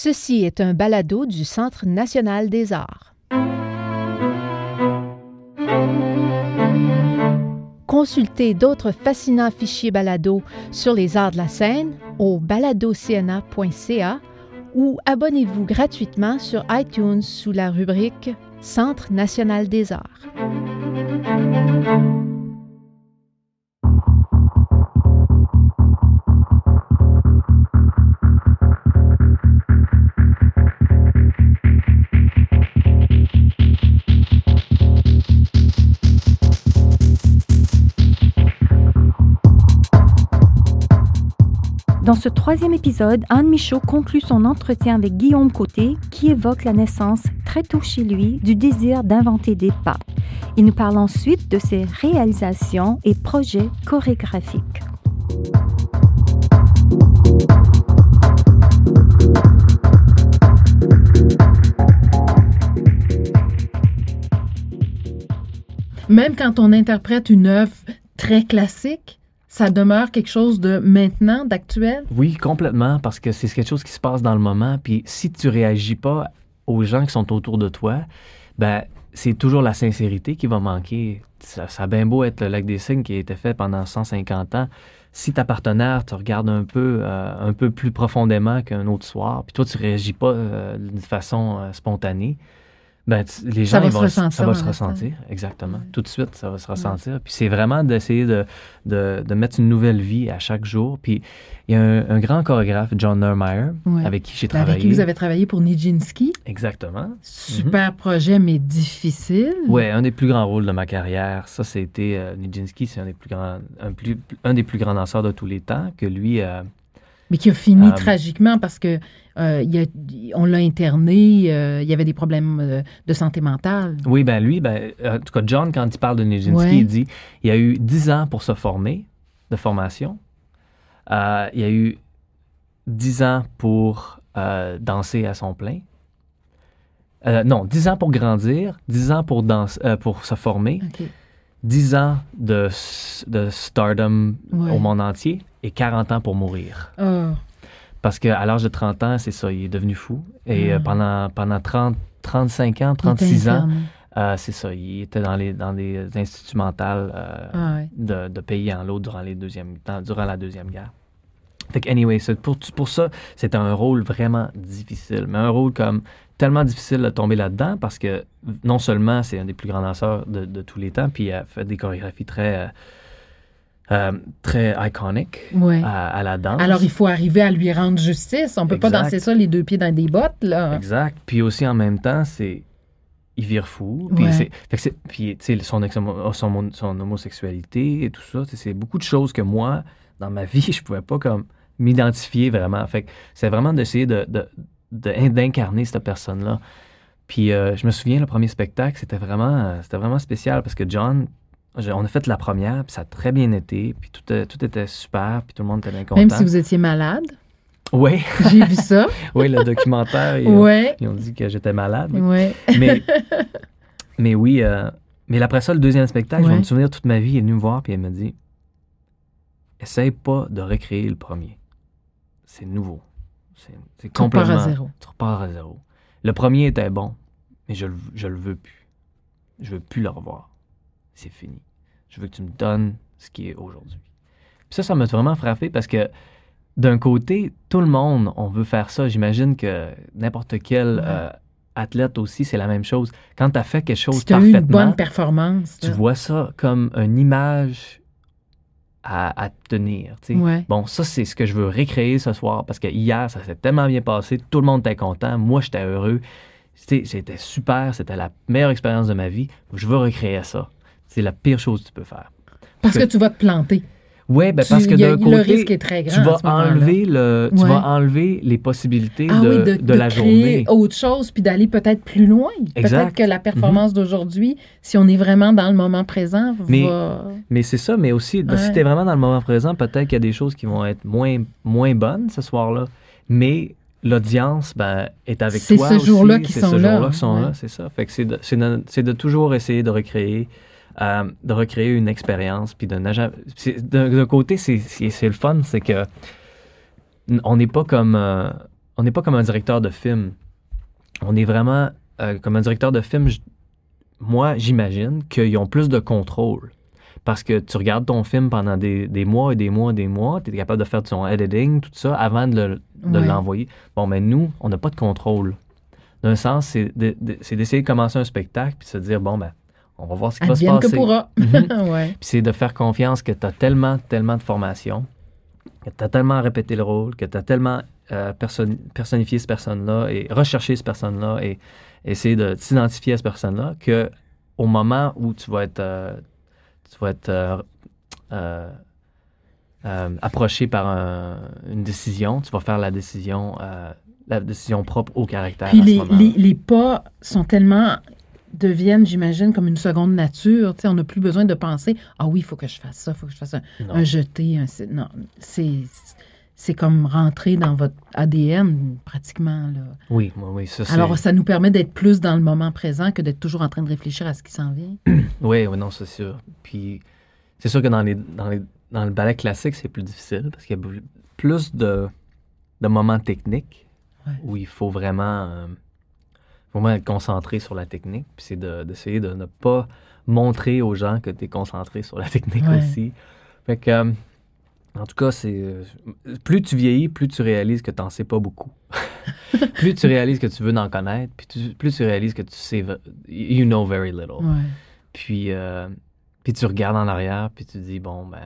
Ceci est un balado du Centre national des arts. Consultez d'autres fascinants fichiers balado sur les arts de la scène au baladocna.ca ou abonnez-vous gratuitement sur iTunes sous la rubrique Centre national des arts. Dans ce troisième épisode, Anne Michaud conclut son entretien avec Guillaume Côté qui évoque la naissance très tôt chez lui du désir d'inventer des pas. Il nous parle ensuite de ses réalisations et projets chorégraphiques. Même quand on interprète une œuvre très classique, ça demeure quelque chose de maintenant, d'actuel? Oui, complètement, parce que c'est quelque chose qui se passe dans le moment. Puis si tu réagis pas aux gens qui sont autour de toi, ben c'est toujours la sincérité qui va manquer. Ça, ça a bien beau être le lac des signes qui a été fait pendant 150 ans. Si ta partenaire te regarde un peu, euh, un peu plus profondément qu'un autre soir, puis toi, tu réagis pas euh, de façon euh, spontanée, ben, les gens, Ça va ils se vont- ressentir ça va se ressentir, exactement. Tout de suite, ça va se ressentir. Puis c'est vraiment d'essayer de, de, de mettre une nouvelle vie à chaque jour. Puis il y a un, un grand chorégraphe, John Neurmeyer, Ouais. avec qui j'ai Ben, travaillé. Avec qui vous avez travaillé pour Nijinsky. Exactement. Super projet, mais difficile. Ouais, un des plus grands rôles de ma carrière, ça c'était euh, Nijinsky, c'est un des plus grands, un, plus, un des plus grands danseurs de tous les temps, que lui, euh, Mais qui a fini Euh, tragiquement parce que euh, il a- on l'a interné, euh, il y avait des problèmes euh, de santé mentale. oui, ben lui, ben, euh, en tout cas, John, quand il parle de Nijinsky, Ouais. il dit il y a eu 10 ans pour se former, de formation. Euh, il y a eu 10 ans pour euh, danser à son plein. Non, 10 ans pour grandir, 10 ans pour, danser, euh, pour se former, OK. 10 ans de, de stardom Ouais. au monde entier et 40 ans pour mourir. Ah, Parce qu'à l'âge de 30 ans, c'est ça, il est devenu fou. Et euh, Mm. pendant, pendant 30, 35 ans, il était 36 ans, euh, c'est ça, il était dans, les, dans des instituts mentaux euh, Ah, de, de pays en l'autre durant, les deuxièmes, durant la Deuxième Guerre. Fait que, anyway, c'est pour, pour ça, c'était un rôle vraiment difficile. Mais un rôle comme tellement difficile de tomber là-dedans parce que non seulement c'est un des plus grands danseurs de, de tous les temps, puis il a fait des chorégraphies très, euh, euh, très iconiques Ouais. à, à la danse. Alors, il faut arriver à lui rendre justice. On peut pas danser ça les deux pieds dans des bottes, là. Exact. Puis aussi en même temps, c'est il vire fou. Puis, Ouais. fait que puis son, son, son homosexualité et tout ça, c'est beaucoup de choses que moi, dans ma vie, je pouvais pas comme m'identifier vraiment. Fait que c'est vraiment d'essayer de, de- de- d'incarner cette personne-là. Puis euh, je me souviens, le premier spectacle, c'était vraiment, euh, c'était vraiment spécial parce que John, on a fait la première, puis ça a très bien été, puis tout, euh, tout était super, puis tout le monde était bien content. Même si vous étiez malade? Oui, J'ai vu ça. oui, le documentaire, ils, ont- ils ont dit que j'étais malade. Ouais. mais, mais oui, euh, mais après ça, le deuxième spectacle, je vais me souvenir toute ma vie, elle est venue me voir puis elle m'a dit Essaye pas de recréer le premier. C'est nouveau. C'est c'est Tu repars complètement. à zéro. Tu repars à zéro. Le premier était bon, mais je, je le veux plus. Je veux plus le revoir. C'est fini. Je veux que tu me donnes ce qui est aujourd'hui. Ça, ça m'a vraiment frappé parce que d'un côté, tout le monde, on veut faire ça. J'imagine que n'importe quel euh, athlète aussi, c'est la même chose. Quand tu as fait quelque chose Si as eu une parfaitement, bonne performance. tu là. vois ça comme une image à, à tenir. Ouais. Bon, ça, c'est ce que je veux récréer ce soir parce que hier, ça s'est tellement bien passé. Tout le monde était content. Moi, j'étais heureux. C'était super. C'était la meilleure expérience de ma vie. Je veux recréer ça. C'est la pire chose que tu peux faire. Parce que que- tu vas te planter. Oui, ben parce que d'un le côté, risque est très grand. tu vas ce enlever le, tu Ouais. vas enlever les possibilités Ah de, oui, de, de de la créer journée. autre chose, puis d'aller peut-être plus loin. Mhm. Peut-être que la performance d'aujourd'hui, si on est vraiment dans le moment présent, Mais- va... Mais c'est ça, mais aussi, ben, si tu es vraiment dans le moment présent, peut-être qu'il y a des choses qui vont être moins, moins bonnes ce soir-là. Mais l'audience ben, est avec C'est toi. ce aussi. jour-là C'est sont ce là. jour-là qu'ils sont Ouais. là, c'est ça. Fait que c'est de, c'est de- c'est de toujours essayer de recréer, euh, de recréer une expérience. Puis d'un d'un côté, c'est le fun, c'est que on n'est pas comme. euh, on n'est pas comme un directeur de film. On est vraiment euh, comme un directeur de film. je- moi, j'imagine qu'ils ont plus de contrôle. Parce que tu regardes ton film pendant des, des mois et des mois et des mois, tu es capable de faire ton editing, tout ça, avant de le- l'envoyer. Bon, mais nous, on n'a pas de contrôle. D'un sens, c'est de- de- d'essayer de commencer un spectacle puis de se dire, bon, ben, on va voir ce qui va se que passer. Mhm. ouais. Puis c'est de faire confiance que tu as tellement, tellement de formation, que tu as tellement répété le rôle, que tu as tellement euh, personnifié cette personne-là et recherché cette personne-là et essayer de t'identifier à cette personne-là, que au moment où tu vas être, euh, tu vas être euh, approché par un- une décision, tu vas faire la décision, la décision propre au caractère. Puis les pas sont tellement deviennent, j'imagine, comme une seconde nature. On n'a plus besoin de penser Ah oui, il faut que je fasse ça, il faut que je fasse un, jeté. Un, non, c'est c'est comme rentrer dans votre ADN pratiquement. Là. Oui, oui, oui, ça. Alors, ça nous permet d'être plus dans le moment présent que d'être toujours en train de réfléchir à ce qui s'en vient. Oui, oui, non, c'est sûr. Puis c'est sûr que dans, les, dans, les, dans le ballet classique, c'est plus difficile parce qu'il y a plus de, de moments techniques Ouais. où il faut vraiment, euh, vraiment être concentré sur la technique. Puis c'est de- d'essayer de, ne pas montrer aux gens que tu es concentré sur la technique Ouais. aussi. Fait que, euh, en tout cas, c'est euh, plus tu vieillis, plus tu réalises que tu n'en sais pas beaucoup. plus tu réalises que tu veux en connaître, puis tu- plus tu réalises que tu sais, you know very little. Ouais. Puis, euh, puis tu regardes en arrière, puis tu dis, bon, ben,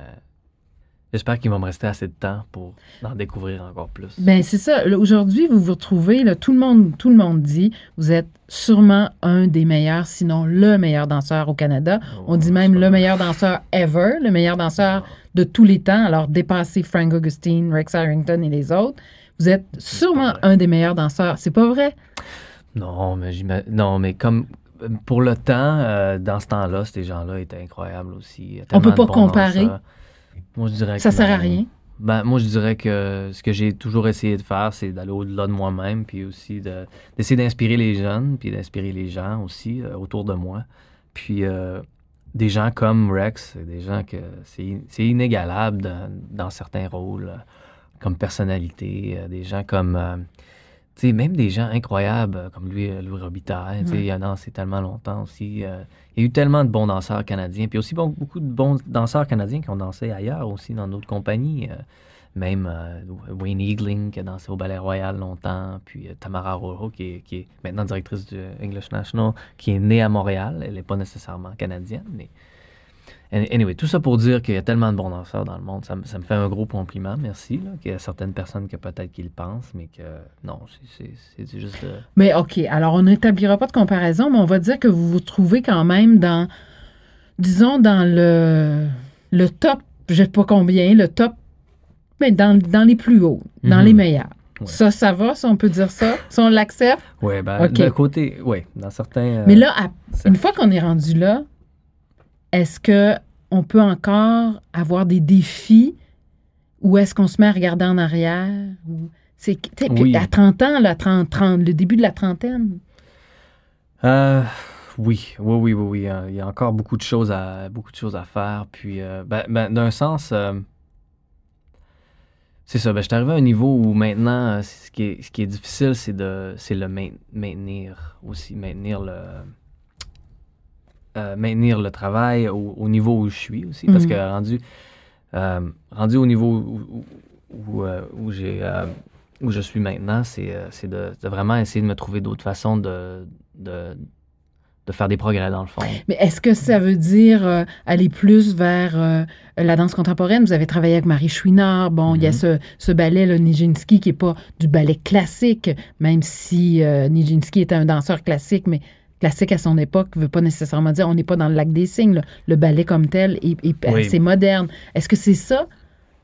j'espère qu'il va me rester assez de temps pour en découvrir encore plus. Ben c'est ça. Aujourd'hui, vous vous retrouvez, là, tout, le monde, tout le monde dit, vous êtes sûrement un des meilleurs, sinon le meilleur danseur au Canada. On dit même le meilleur danseur ever, le meilleur danseur de tous les temps. Alors, dépasser Frank Augustine, Rex Harrington et les autres. Vous êtes sûrement un des meilleurs danseurs. C'est pas vrai? Non, mais, non, mais comme pour le temps, euh, dans ce temps-là, ces gens-là étaient incroyables aussi. On peut pas comparer. danseurs. Moi, je dirais Ça sert à rien. Ben, moi, je dirais que ce que j'ai toujours essayé de faire, c'est d'aller au-delà de moi-même, puis aussi de- d'essayer d'inspirer les jeunes, puis d'inspirer les gens aussi euh, autour de moi. Puis euh, des gens comme Rex, des gens que c'est in- c'est inégalable dans, dans certains rôles, euh, comme personnalité, des gens comme... même des gens incroyables euh, comme lui, euh, Louis Robitaille, il a dansé tellement longtemps aussi. euh, il y a eu tellement de bons danseurs canadiens, puis aussi bon, beaucoup de bons danseurs canadiens qui ont dansé ailleurs aussi, dans d'autres compagnies. euh, même euh, Wayne Eagling qui a dansé au Ballet Royal longtemps, puis Tamara Roro qui est, qui est maintenant directrice du English National, qui est née à Montréal. Elle n'est pas nécessairement canadienne, mais... An- Anyway, tout ça pour dire qu'il y a tellement de bons danseurs dans le monde. Ça, me- ça me fait un gros compliment, merci. Là, qu'il y a certaines personnes que peut-être qui le pensent, mais que non, c'est- c'est c'est juste... euh, Mais OK, alors on n'établira pas de comparaison, mais on va dire que vous vous trouvez quand même dans, disons, dans le, le top, je sais pas combien, le top, mais dans, dans les plus hauts, dans Mhm. les meilleurs. Ouais. Ça, ça va, si on peut dire ça, si on l'accepte? Ouais, ben, Ok. d'un côté, ouais, dans certains. euh, Mais là, à- une fois qu'on est rendu là, est-ce que on peut encore avoir des défis ou est-ce qu'on se met à regarder en arrière? C'est, Oui. à 30 ans, là, 30, 30, le début de la trentaine. Euh, oui, oui, oui, oui, oui. Il y a encore beaucoup de choses à, beaucoup de choses à faire. Puis, euh, ben, ben, d'un sens, euh, c'est ça. Ben, je suis arrivé à un niveau où maintenant, euh, ce qui est, ce qui est difficile, c'est de, c'est le main- maintenir aussi, maintenir le, euh, maintenir le travail au, au niveau où je suis aussi, parce Mhm. que rendu, euh, rendu au niveau où, où, où, euh, où je suis maintenant, c'est, de, de vraiment essayer de me trouver d'autres façons de, de, de faire des progrès dans le fond. Mais est-ce que ça veut dire euh, aller plus vers la danse contemporaine? Vous avez travaillé avec Marie Chouinard. Bon, il y a Mhm. ce, ce ballet, le Nijinsky, qui n'est pas du ballet classique, même si Nijinsky était un danseur classique, mais classique à son époque ne veut pas nécessairement dire on n'est pas dans le lac des signes. là. Le ballet comme tel est, est Oui. assez moderne. Est-ce que c'est ça?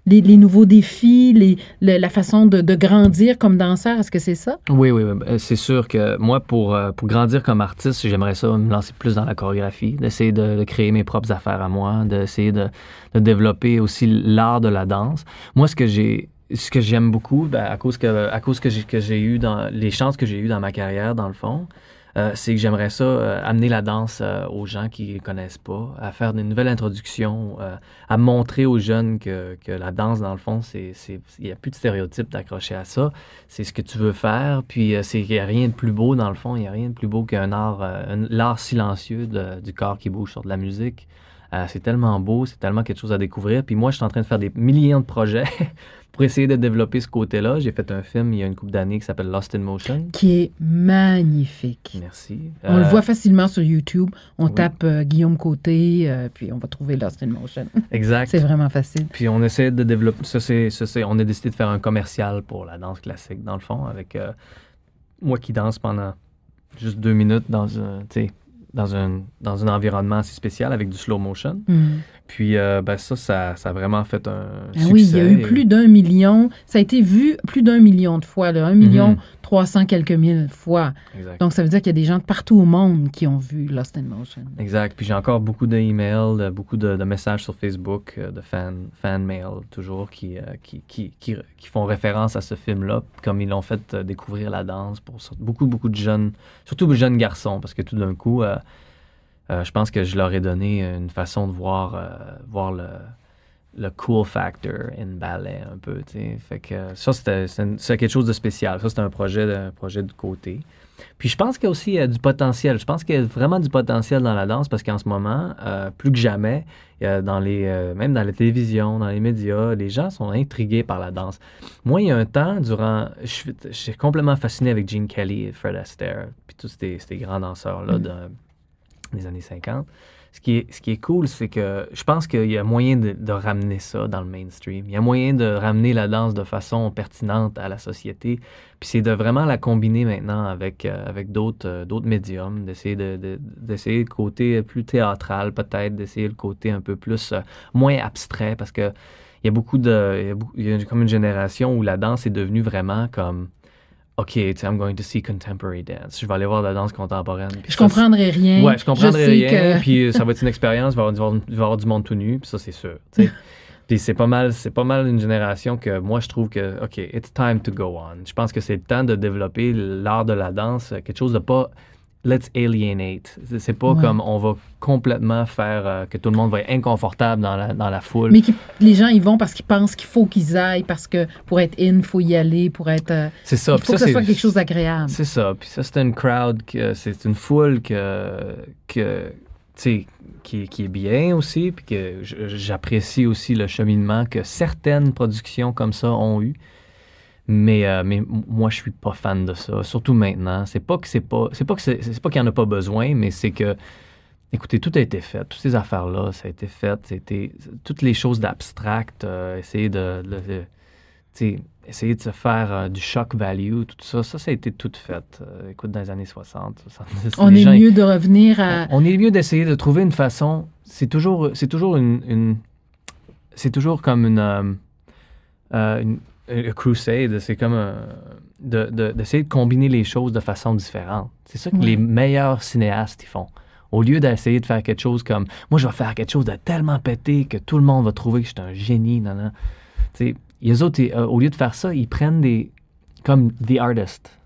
Les, les nouveaux défis, les, le- la façon de, de grandir comme danseur, est-ce que c'est ça? Oui, oui, oui. Ben, C'est sûr que moi, pour, euh, pour grandir comme artiste, j'aimerais ça me lancer plus dans la chorégraphie, d'essayer de, de créer mes propres affaires à moi, d'essayer de, de développer aussi l'art de la danse. Moi, ce que j'ai ce que j'aime beaucoup, ben, à cause que à cause que j'ai que j'ai eu dans les chances que j'ai eues dans ma carrière, dans le fond, euh, c'est que j'aimerais ça euh, amener la danse euh, aux gens qui ne connaissent pas, à faire des nouvelles introductions, à montrer aux jeunes que, que la danse, dans le fond, il n'y a plus de stéréotypes d'accrocher à ça. C'est ce que tu veux faire, puis il n'y a rien de plus beau, dans le fond, il n'y a rien de plus beau qu'un art, l'art silencieux du corps qui bouge sur de la musique. C'est tellement beau, c'est tellement quelque chose à découvrir. Puis moi, je suis en train de faire des millions de projets pour essayer de développer ce côté-là. J'ai fait un film il y a une couple d'années qui s'appelle Lost in Motion. Qui est magnifique. Merci. On le Euh, voit facilement sur YouTube. On oui. tape euh, Guillaume Côté, euh, puis on va trouver Lost in Motion. Exact. C'est vraiment facile. Puis on essaie de développer. Ça, c'est, ça, c'est- on a décidé de faire un commercial pour la danse classique, dans le fond, avec moi qui danse pendant juste deux minutes dans un, dans un, dans un environnement assez spécial avec du slow motion. Hmm. Puis euh, ben, ça, ça, ça a vraiment fait un Ah oui, il y a eu succès. plus d'un million. Ça a été vu plus d'un million de fois, là, un million Mhm. trois cent quelques mille fois. Exact. Donc, ça veut dire qu'il y a des gens de partout au monde qui ont vu Lost in Motion. Exact. Puis j'ai encore beaucoup d'emails, de- beaucoup de, de messages sur Facebook, euh, de fan, fan mail, toujours, qui, euh, qui, qui, qui, qui font référence à ce film-là, comme ils l'ont fait découvrir la danse pour beaucoup, beaucoup de jeunes, surtout de jeunes garçons, parce que tout d'un coup, euh, euh, je pense que je leur ai donné une façon de voir, euh, voir le, le cool factor in ballet un peu. Fait que ça, c'était quelque chose de spécial. Ça, c'était un projet, de, un projet de côté. Puis je pense qu'il y a aussi euh, du potentiel. Je pense qu'il y a vraiment du potentiel dans la danse parce qu'en ce moment, euh, plus que jamais, dans les, même dans la télévision, dans les médias, les gens sont intrigués par la danse. Moi, il y a un temps, durant. Je suis, je suis complètement fasciné avec Gene Kelly et Fred Astaire, puis tous ces, ces grands danseurs-là de- des années 50. Ce qui est, ce qui est cool, c'est que je pense qu'il y a moyen de, ramener ça dans le mainstream. Il y a moyen de ramener la danse de façon pertinente à la société. Puis c'est de vraiment la combiner maintenant avec, euh, avec d'autres euh, d'autres médiums, d'essayer de, de- d'essayer le côté plus théâtral peut-être, d'essayer le côté un peu plus, euh, moins abstrait parce que il y a beaucoup de, il y a comme une génération où la danse est devenue vraiment comme, OK, I'm going to see contemporary dance. Je vais aller voir la danse contemporaine. Je ça, comprendrais rien. Ouais, je comprendrais sais rien. que- Puis euh, ça va être une expérience. Il va y avoir, du- avoir monde tout nu. Puis ça, c'est sûr. puis c'est pas mal, c'est pas mal une génération que moi je trouve que OK, it's time to go on. Je pense que c'est le temps de développer l'art de la danse, quelque chose de pas let's alienate. C'est- pas Ouais. comme on va complètement faire euh, que tout le monde va être inconfortable dans la, dans la foule. Mais les gens y vont parce qu'ils pensent qu'il faut qu'ils aillent, parce que pour être in, il faut y aller, pour être. euh, c'est ça. il faut que ça, ce c'est- soit quelque chose d'agréable. C'est ça. Puis ça, c'est une crowd, que, c'est une foule que, que qui, qui est bien aussi, puis que j'apprécie aussi le cheminement que certaines productions comme ça ont eu. Mais, euh, mais moi, je suis pas fan de ça, surtout maintenant. C'est pas que c'est pas, c'est pas que c'est, pas qu'il y en a pas besoin, mais c'est que, écoutez, tout a été fait, toutes ces affaires-là, ça a été fait, c'était toutes les choses d'abstract, euh, essayer de, essayer de se faire euh, du shock value, tout ça, ça, ça a été tout fait. Euh, écoute, dans les années 60, 70, On est gens, mieux de revenir à. on est mieux d'essayer de trouver une façon. C'est toujours, c'est toujours une, une- c'est toujours comme une, euh, une, un crusade. C'est comme un- de, de- d'essayer de combiner les choses de façon différente. C'est ça que les meilleurs cinéastes ils font. Au lieu d'essayer de faire quelque chose comme, moi je vais faire quelque chose de tellement pété que tout le monde va trouver que je suis un génie, non, non. Tu sais, les autres, ils, euh, au lieu de faire ça, ils prennent des, comme The Artist.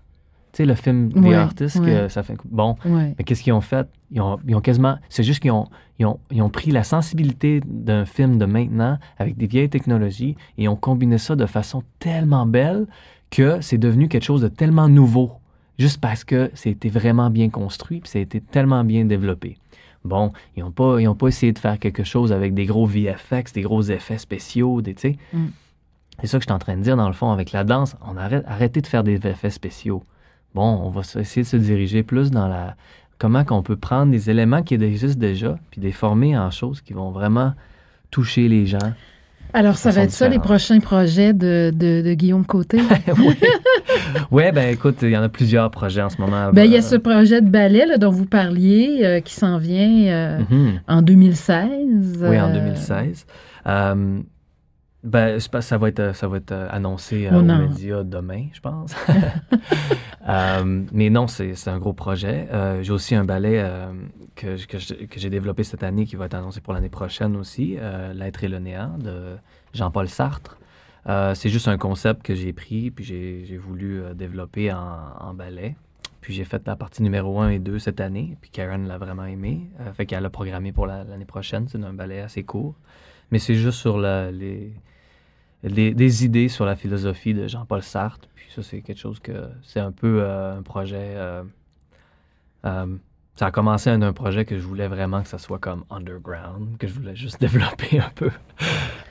Tu sais, le film The Ouais, Artist, ouais. que ça fait, bon, Ouais. mais qu'est-ce qu'ils ont fait? Ils ont, ils ont quasiment. C'est juste qu'ils ont, ils ont, ils ont pris la sensibilité d'un film de maintenant avec des vieilles technologies et ont combiné ça de façon tellement belle que c'est devenu quelque chose de tellement nouveau. Juste parce que c'était vraiment bien construit puis ça a été tellement bien développé. Bon, ils n'ont pas, ils ont pas essayé de faire quelque chose avec des gros VFX, des gros effets spéciaux, des, tu sais. Mm. C'est ça que je suis en train de dire dans le fond avec la danse. On arrête, arrêtez de faire des effets spéciaux. Bon, on va essayer de se diriger plus dans la comment qu'on peut prendre des éléments qui existent déjà puis les former en choses qui vont vraiment toucher les gens. Alors, ça va être ça, les prochains projets de, de, de Guillaume Côté? oui. ouais, ben écoute, il y en a plusieurs projets en ce moment. Ben, il y a Euh, ce projet de ballet là, dont vous parliez euh, qui s'en vient euh, mhm. en 2016. Oui, en euh, 2016. Euh, ben, ça va être, ça va être euh, annoncé euh, Oh aux médias demain, je pense. Euh, mais non, c'est un gros projet. Euh, j'ai aussi un ballet euh, que, que j'ai développé cette année qui va être annoncé pour l'année prochaine aussi, euh, L'être et le néant de Jean-Paul Sartre. Euh, c'est juste un concept que j'ai pris puis j'ai voulu euh, développer en, en ballet. Puis j'ai fait la partie numéro 1 et 2 cette année. Puis Karen l'a vraiment aimé. Euh, fait qu'elle a programmé pour la- l'année prochaine. C'est un ballet assez court. Mais c'est juste sur la- les, des idées sur la philosophie de Jean-Paul Sartre. Puis ça, c'est quelque chose que c'est un peu euh, un projet. euh, euh, ça a commencé un, un projet que je voulais vraiment que ça soit comme underground, que je voulais juste développer un peu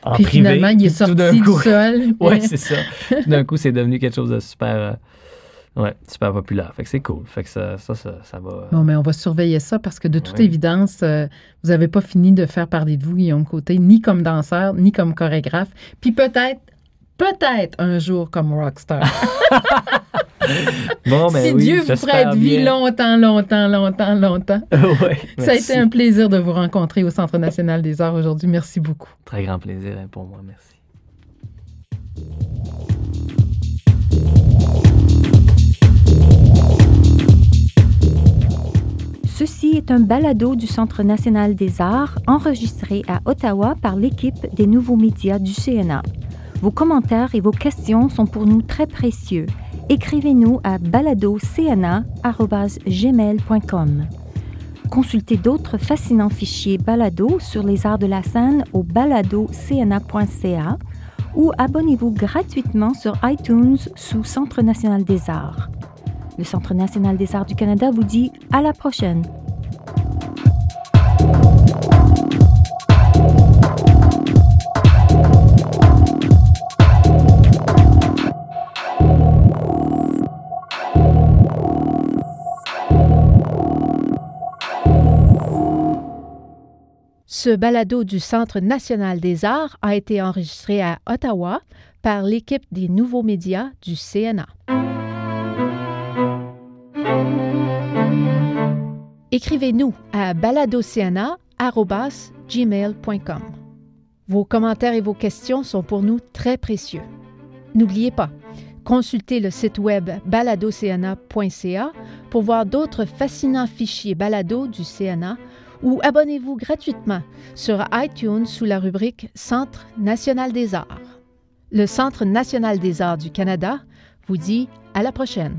en Puis privé. finalement, il est Puis tout sorti d'un du coup- sol. Ouais, c'est ça. Tout D'un coup, c'est devenu quelque chose de super, ouais, super populaire. Fait que c'est cool. Fait que ça, ça, ça, ça va. Bon, mais on va surveiller ça parce que de toute évidence, euh, vous n'avez pas fini de faire parler de vous, Guillaume Côté, ni comme danseur, ni comme chorégraphe. Puis peut-être, peut-être un jour comme rockstar. Bon, ben si oui, Dieu vous prête vie longtemps, longtemps, longtemps, longtemps. ouais, Ça a été un plaisir de vous rencontrer au Centre national des arts aujourd'hui. Merci beaucoup. très grand plaisir hein, pour moi. Merci. Est un balado du Centre national des arts enregistré à Ottawa par l'équipe des nouveaux médias du CNA. Vos commentaires et vos questions sont pour nous très précieux. Écrivez-nous à baladocna.gmail.com. Consultez d'autres fascinants fichiers balado sur les arts de la scène au baladocna.ca ou abonnez-vous gratuitement sur iTunes sous Centre national des arts. Le Centre national des arts du Canada vous dit à la prochaine. Ce balado du Centre national des arts a été enregistré à Ottawa par l'équipe des nouveaux médias du CNA. Écrivez-nous à baladocna.gmail.com. Vos commentaires et vos questions sont pour nous très précieux. N'oubliez pas, consultez le site web baladocna.ca pour voir d'autres fascinants fichiers balado du CNA ou abonnez-vous gratuitement sur iTunes sous la rubrique Centre national des arts. Le Centre national des arts du Canada vous dit à la prochaine.